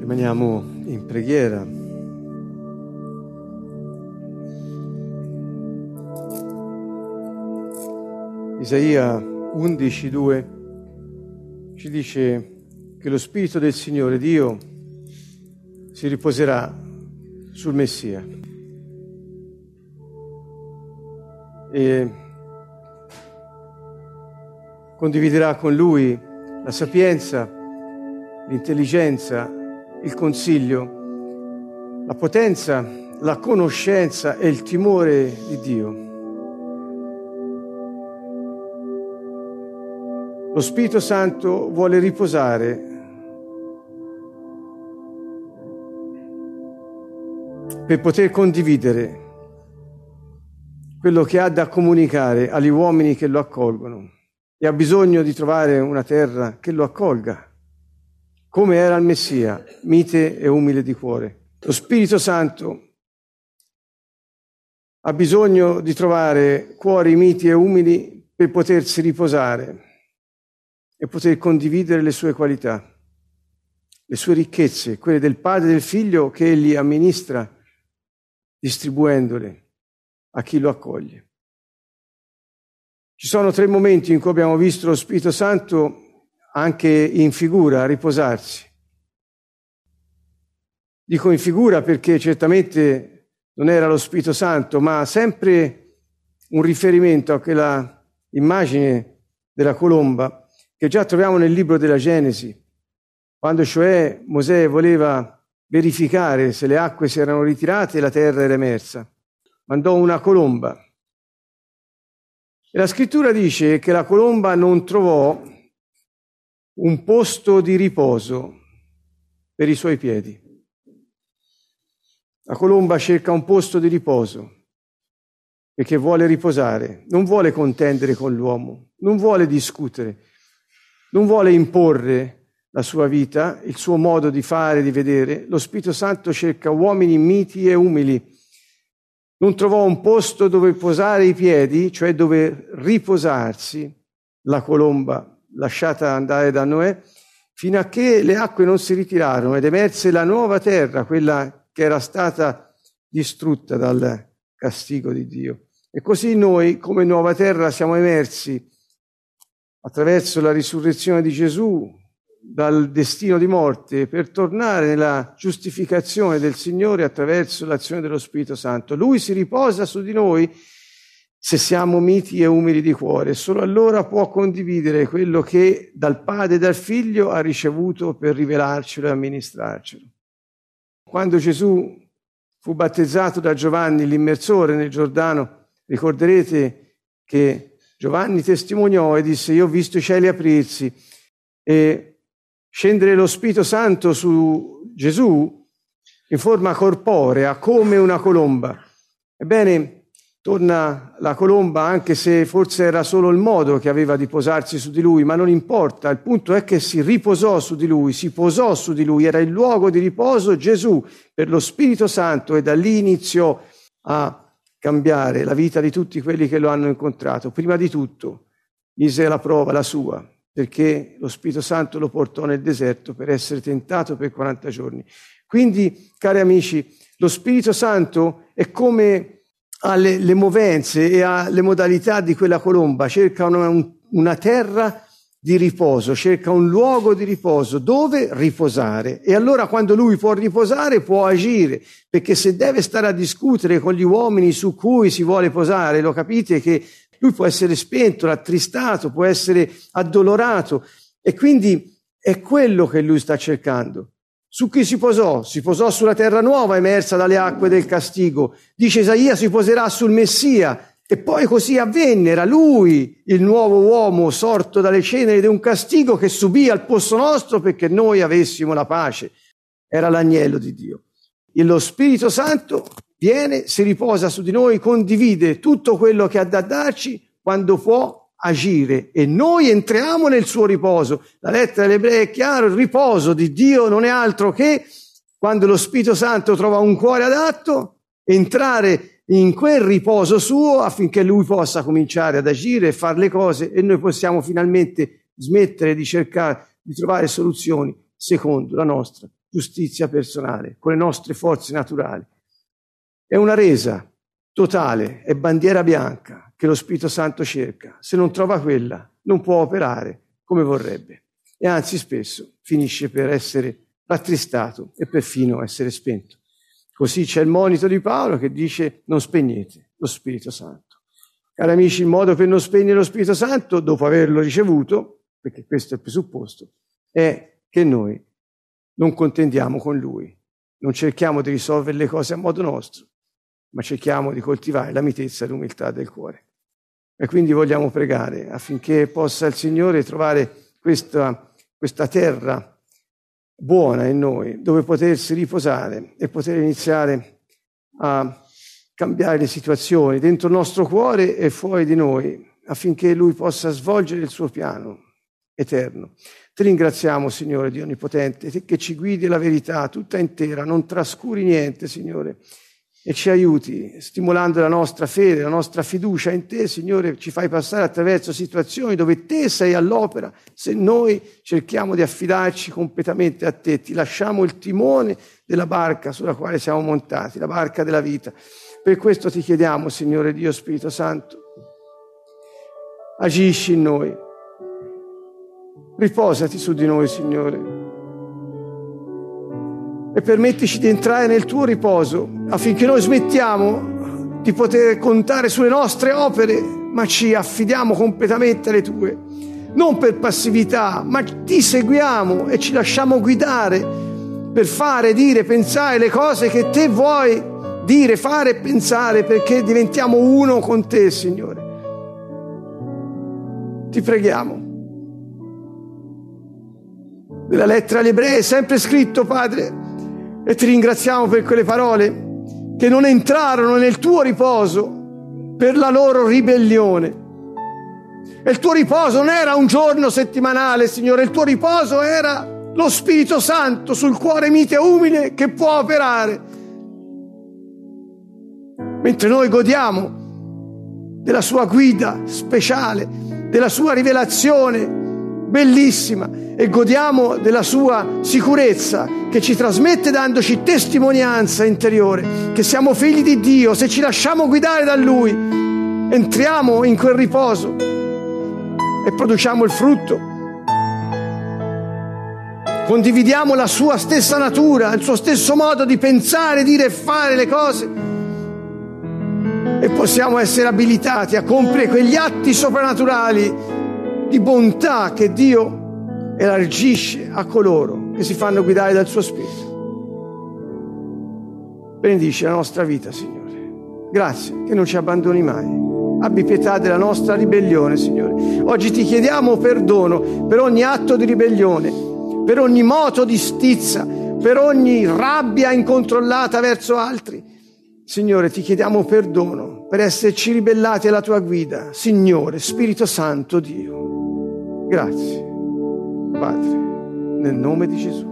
Rimaniamo in preghiera. Isaia 11:2 ci dice che lo Spirito del Signore Dio si riposerà sul Messia. E condividerà con lui la sapienza, l'intelligenza, il consiglio, la potenza, la conoscenza e il timore di Dio. Lo Spirito Santo vuole riposare. Per poter condividere quello che ha da comunicare agli uomini che lo accolgono. E ha bisogno di trovare una terra che lo accolga, come era il Messia, mite e umile di cuore. Lo Spirito Santo ha bisogno di trovare cuori miti e umili per potersi riposare e poter condividere le sue qualità, le sue ricchezze, quelle del Padre e del Figlio che egli amministra distribuendole a chi lo accoglie. Ci sono tre momenti in cui abbiamo visto lo Spirito Santo anche in figura, a riposarsi. Dico in figura perché certamente non era lo Spirito Santo, ma sempre un riferimento a quella immagine della colomba che già troviamo nel libro della Genesi, quando cioè Mosè voleva verificare se le acque si erano ritirate e la terra era emersa. Mandò una colomba. E la scrittura dice che la colomba non trovò un posto di riposo per i suoi piedi. La colomba cerca un posto di riposo perché vuole riposare, non vuole contendere con l'uomo, non vuole discutere, non vuole imporre la sua vita, il suo modo di fare, di vedere. Lo Spirito Santo cerca uomini miti e umili. Non trovò un posto dove posare i piedi, cioè dove riposarsi, la colomba lasciata andare da Noè, fino a che le acque non si ritirarono ed emerse la nuova terra, quella che era stata distrutta dal castigo di Dio. E così noi, come nuova terra, siamo emersi attraverso la risurrezione di Gesù dal destino di morte per tornare nella giustificazione del Signore attraverso l'azione dello Spirito Santo. Lui si riposa su di noi se siamo miti e umili di cuore, solo allora può condividere quello che dal Padre e dal Figlio ha ricevuto per rivelarcelo e amministrarcelo. Quando Gesù fu battezzato da Giovanni l'immersore nel Giordano, ricorderete che Giovanni testimoniò e disse, io ho visto i cieli aprirsi e scendere lo Spirito Santo su Gesù in forma corporea, come una colomba. Ebbene, torna la colomba, anche se forse era solo il modo che aveva di posarsi su di lui, ma non importa, il punto è che si riposò su di lui, si posò su di lui, era il luogo di riposo Gesù per lo Spirito Santo e da lì iniziò a cambiare la vita di tutti quelli che lo hanno incontrato. Prima di tutto mise la prova, la sua, perché lo Spirito Santo lo portò nel deserto per essere tentato per 40 giorni. Quindi, cari amici, lo Spirito Santo è come ha le, le movenze e ha le modalità di quella colomba, cerca una, una terra di riposo, cerca un luogo di riposo dove riposare. E allora quando lui può riposare può agire, perché se deve stare a discutere con gli uomini su cui si vuole posare, lo capite che lui può essere spento, rattristato, può essere addolorato e quindi è quello che lui sta cercando. Su chi si posò? Si posò sulla terra nuova emersa dalle acque del castigo. Dice Isaia si poserà sul Messia, e poi così avvenne, era lui il nuovo uomo sorto dalle ceneri di un castigo che subì al posto nostro perché noi avessimo la pace. Era l'agnello di Dio. E lo Spirito Santo viene, si riposa su di noi, condivide tutto quello che ha da darci quando può agire e noi entriamo nel suo riposo. La lettera all'ebreo è chiaro, il riposo di Dio non è altro che quando lo Spirito Santo trova un cuore adatto, entrare in quel riposo suo affinché lui possa cominciare ad agire e fare le cose e noi possiamo finalmente smettere di cercare di trovare soluzioni secondo la nostra giustizia personale, con le nostre forze naturali. È una resa totale, è bandiera bianca che lo Spirito Santo cerca. Se non trova quella, non può operare come vorrebbe e anzi spesso finisce per essere rattristato e perfino essere spento. Così c'è il monito di Paolo che dice non spegnete lo Spirito Santo. Cari amici, il modo per non spegnere lo Spirito Santo, dopo averlo ricevuto, perché questo è il presupposto, è che noi non contendiamo con Lui, non cerchiamo di risolvere le cose a modo nostro, ma cerchiamo di coltivare la mitezza e l'umiltà del cuore. E quindi vogliamo pregare affinché possa il Signore trovare questa, questa terra buona in noi, dove potersi riposare e poter iniziare a cambiare le situazioni dentro il nostro cuore e fuori di noi, affinché Lui possa svolgere il suo piano eterno. Ti ringraziamo, Signore Dio Onnipotente, che ci guidi la verità tutta intera, non trascuri niente, Signore e ci aiuti, stimolando la nostra fede, la nostra fiducia in te, Signore, ci fai passare attraverso situazioni dove te sei all'opera, se noi cerchiamo di affidarci completamente a te, ti lasciamo il timone della barca sulla quale siamo montati, la barca della vita. Per questo ti chiediamo, Signore Dio Spirito Santo, agisci in noi, riposati su di noi, Signore e permettici di entrare nel tuo riposo affinché noi smettiamo di poter contare sulle nostre opere, ma ci affidiamo completamente alle tue. Non per passività, ma ti seguiamo e ci lasciamo guidare per fare, dire, pensare le cose che te vuoi dire, fare e pensare perché diventiamo uno con te, Signore. Ti preghiamo. Nella lettera agli ebrei è sempre scritto, Padre, e ti ringraziamo per quelle parole che non entrarono nel tuo riposo per la loro ribellione. E il tuo riposo non era un giorno settimanale, Signore, il tuo riposo era lo Spirito Santo sul cuore mite e umile che può operare. Mentre noi godiamo della sua guida speciale, della sua rivelazione bellissima e godiamo della sua sicurezza che ci trasmette dandoci testimonianza interiore, che siamo figli di Dio, se ci lasciamo guidare da Lui, entriamo in quel riposo e produciamo il frutto. Condividiamo la sua stessa natura, il suo stesso modo di pensare, dire e fare le cose e possiamo essere abilitati a compiere quegli atti soprannaturali di bontà che Dio elargisce a coloro che si fanno guidare dal suo Spirito. Benedici la nostra vita, Signore. Grazie che non ci abbandoni mai. Abbi pietà della nostra ribellione, Signore. Oggi ti chiediamo perdono per ogni atto di ribellione, per ogni moto di stizza, per ogni rabbia incontrollata verso altri. Signore, ti chiediamo perdono per esserci ribellati alla tua guida. Signore, Spirito Santo Dio. Grazie, Padre, nel nome di Gesù.